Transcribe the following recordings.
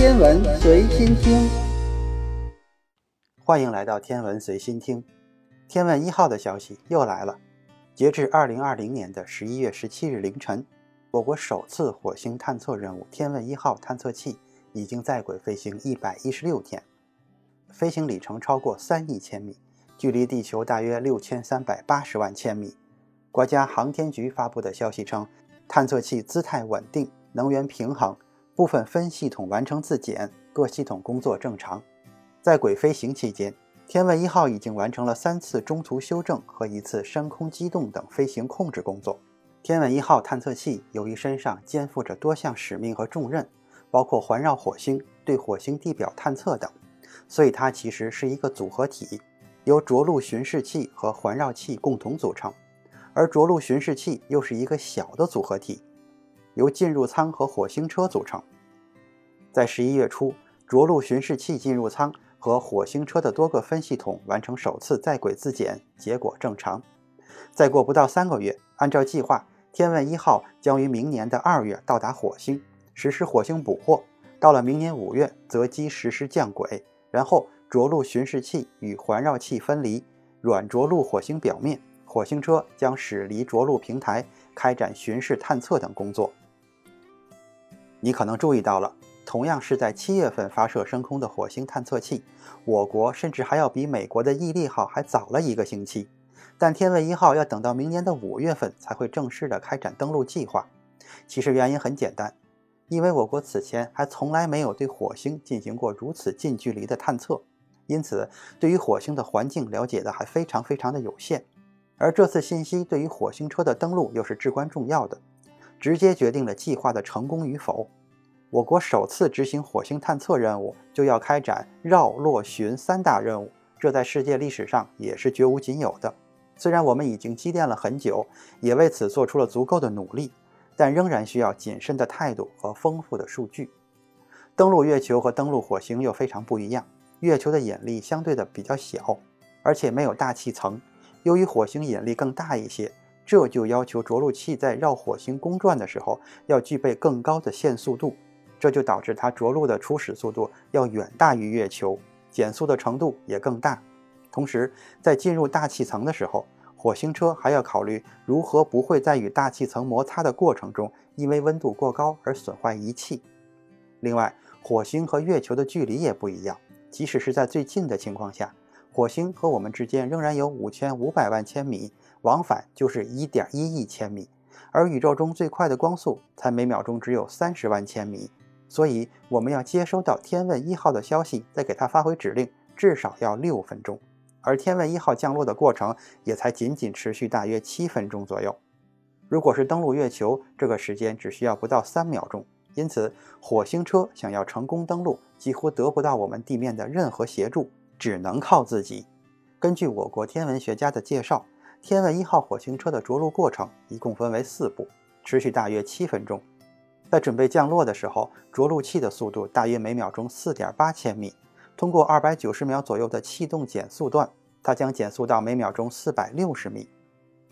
天文随心听，欢迎来到天文随心听。天问一号的消息又来了。截至二零二零年的十一月十七日凌晨，我国首次火星探测任务“天问一号”探测器已经在轨飞行一百一十六天，飞行里程超过三亿千米，距离地球大约六千三百八十万千米。国家航天局发布的消息称，探测器姿态稳定，能源平衡，部分分系统完成自检，各系统工作正常。在轨飞行期间，天问一号已经完成了三次中途修正和一次升空机动等飞行控制工作。天问一号探测器由于身上肩负着多项使命和重任，包括环绕火星、对火星地表探测等，所以它其实是一个组合体，由着陆巡视器和环绕器共同组成。而着陆巡视器又是一个小的组合体，由进入舱和火星车组成。在十一月初，着陆巡视器进入舱和火星车的多个分系统完成首次在轨自检，结果正常。再过不到三个月，按照计划，天问一号将于明年的二月到达火星，实施火星捕获。到了明年五月，择机实施降轨，然后着陆巡视器与环绕器分离，软着陆火星表面。火星车将驶离着陆平台，开展巡视探测等工作。你可能注意到了，同样是在七月份发射升空的火星探测器，我国甚至还要比美国的毅力号还早了一个星期。但天问一号要等到明年的五月份才会正式的开展登陆计划。其实原因很简单，因为我国此前还从来没有对火星进行过如此近距离的探测，因此对于火星的环境了解的还非常非常的有限。而这次信息对于火星车的登陆又是至关重要的，直接决定了计划的成功与否。我国首次执行火星探测任务，就要开展绕、落、巡三大任务，这在世界历史上也是绝无仅有的。虽然我们已经积淀了很久，也为此做出了足够的努力，但仍然需要谨慎的态度和丰富的数据。登陆月球和登陆火星又非常不一样，月球的引力相对的比较小，而且没有大气层。由于火星引力更大一些，这就要求着陆器在绕火星公转的时候要具备更高的限速度，这就导致它着陆的初始速度要远大于月球，减速的程度也更大。同时，在进入大气层的时候，火星车还要考虑如何不会在与大气层摩擦的过程中因为温度过高而损坏仪器。另外，火星和月球的距离也不一样，即使是在最近的情况下。火星和我们之间仍然有五千五百万千米，往返就是一点一亿千米，而宇宙中最快的光速才每秒钟只有三十万千米，所以我们要接收到天问一号的消息，再给它发回指令，至少要六分钟，而天问一号降落的过程也才仅仅持续大约七分钟左右。如果是登陆月球，这个时间只需要不到三秒钟，因此火星车想要成功登陆，几乎得不到我们地面的任何协助。只能靠自己。根据我国天文学家的介绍，天问一号火星车的着陆过程一共分为四步，持续大约七分钟。在准备降落的时候，着陆器的速度大约每秒钟四点八千米。通过二百九十秒左右的气动减速段，它将减速到每秒钟四百六十米。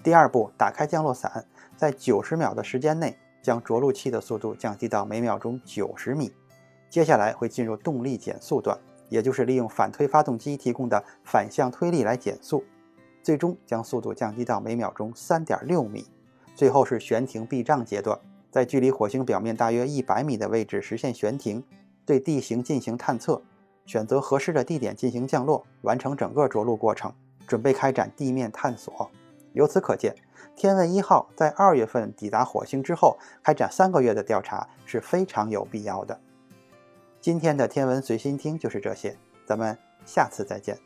第二步，打开降落伞，在九十秒的时间内，将着陆器的速度降低到每秒钟九十米。接下来会进入动力减速段。也就是利用反推发动机提供的反向推力来减速，最终将速度降低到每秒钟三点六米。最后是悬停避障阶段，在距离火星表面大约一百米的位置实现悬停，对地形进行探测，选择合适的地点进行降落，完成整个着陆过程，准备开展地面探索。由此可见，天问一号在二月份抵达火星之后，开展三个月的调查是非常有必要的。今天的天文随心听就是这些，咱们下次再见。